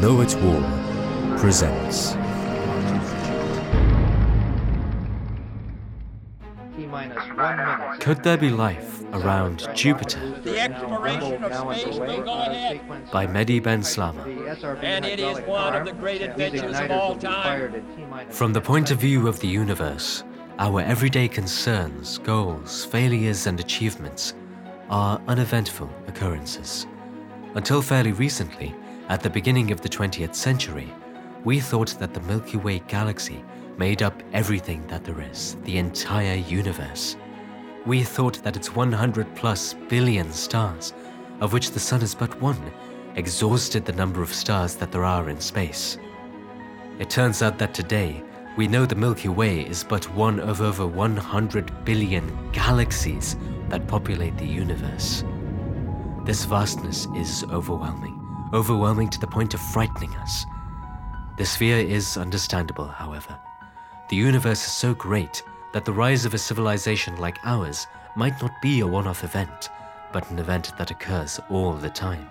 Know It Wall presents. T minus one minute. Could there be life around Jupiter? The exploration of space may go ahead. By Mehdi Ben Slama. And it is one of the great adventures of all time. From the point of view of the universe, our everyday concerns, goals, failures, and achievements are uneventful occurrences. Until fairly recently, at the beginning of the 20th century, we thought that the Milky Way galaxy made up everything that there is, the entire universe. We thought that its 100 plus billion stars, of which the Sun is but one, exhausted the number of stars that there are in space. It turns out that today, we know the Milky Way is but one of over 100 billion galaxies that populate the universe. This vastness is overwhelming, overwhelming to the point of frightening us. This fear is understandable, however. The universe is so great that the rise of a civilization like ours might not be a one off event, but an event that occurs all the time.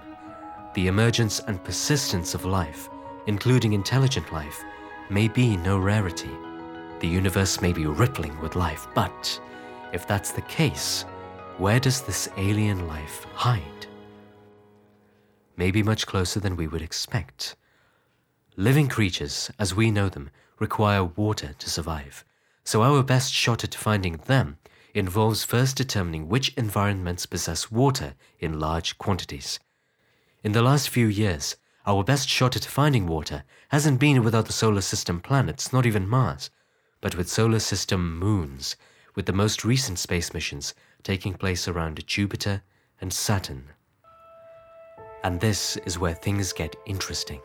The emergence and persistence of life, including intelligent life, may be no rarity. The universe may be rippling with life, but if that's the case, where does this alien life hide? Maybe much closer than we would expect. Living creatures, as we know them, require water to survive, so our best shot at finding them involves first determining which environments possess water in large quantities. In the last few years, our best shot at finding water hasn't been with other solar system planets, not even Mars, but with solar system moons, with the most recent space missions taking place around Jupiter and Saturn. And this is where things get interesting.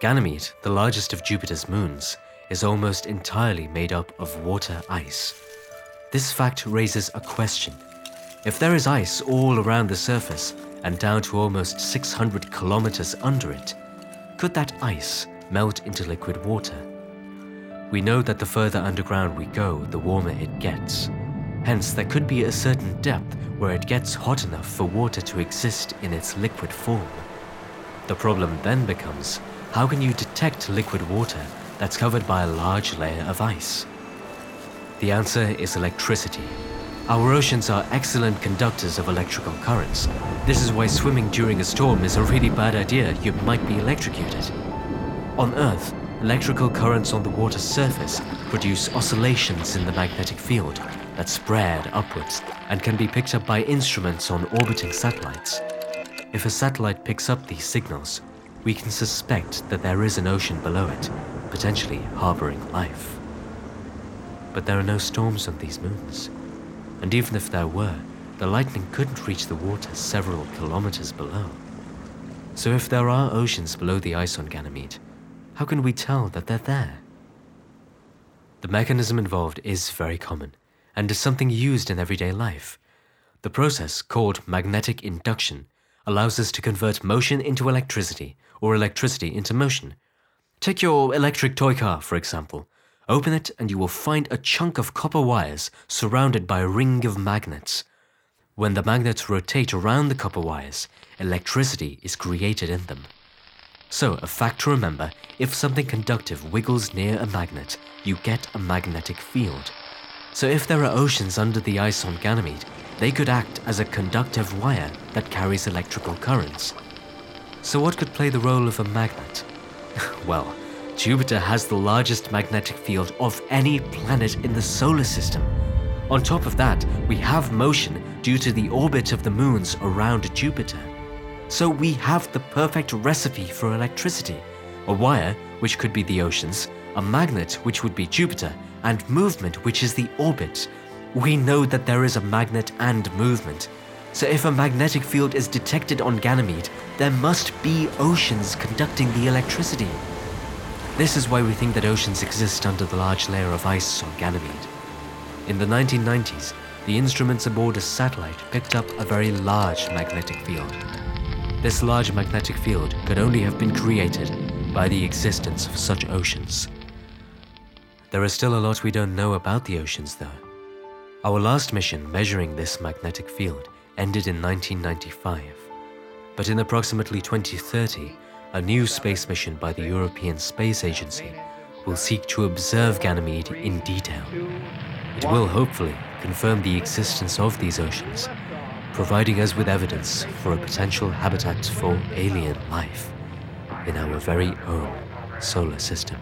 Ganymede, the largest of Jupiter's moons, is almost entirely made up of water ice. This fact raises a question. If there is ice all around the surface and down to almost 600 kilometers under it, could that ice melt into liquid water? We know that the further underground we go, the warmer it gets. Hence, there could be a certain depth where it gets hot enough for water to exist in its liquid form. The problem then becomes how can you detect liquid water that's covered by a large layer of ice? The answer is electricity. Our oceans are excellent conductors of electrical currents. This is why swimming during a storm is a really bad idea. You might be electrocuted. On Earth, electrical currents on the water's surface produce oscillations in the magnetic field that spread upwards and can be picked up by instruments on orbiting satellites. If a satellite picks up these signals, we can suspect that there is an ocean below it, potentially harboring life. But there are no storms on these moons. And even if there were, the lightning couldn't reach the water several kilometers below. So if there are oceans below the ice on Ganymede, how can we tell that they're there? The mechanism involved is very common and is something used in everyday life. The process, called magnetic induction, allows us to convert motion into electricity or electricity into motion. Take your electric toy car, for example. Open it, and you will find a chunk of copper wires surrounded by a ring of magnets. When the magnets rotate around the copper wires, electricity is created in them. So, a fact to remember if something conductive wiggles near a magnet, you get a magnetic field. So, if there are oceans under the ice on Ganymede, they could act as a conductive wire that carries electrical currents. So, what could play the role of a magnet? well, Jupiter has the largest magnetic field of any planet in the solar system. On top of that, we have motion due to the orbit of the moons around Jupiter. So we have the perfect recipe for electricity a wire, which could be the oceans, a magnet, which would be Jupiter, and movement, which is the orbit. We know that there is a magnet and movement. So if a magnetic field is detected on Ganymede, there must be oceans conducting the electricity. This is why we think that oceans exist under the large layer of ice on Ganymede. In the 1990s, the instruments aboard a satellite picked up a very large magnetic field. This large magnetic field could only have been created by the existence of such oceans. There is still a lot we don't know about the oceans, though. Our last mission measuring this magnetic field ended in 1995. But in approximately 2030, a new space mission by the European Space Agency will seek to observe Ganymede in detail. It will hopefully confirm the existence of these oceans, providing us with evidence for a potential habitat for alien life in our very own solar system.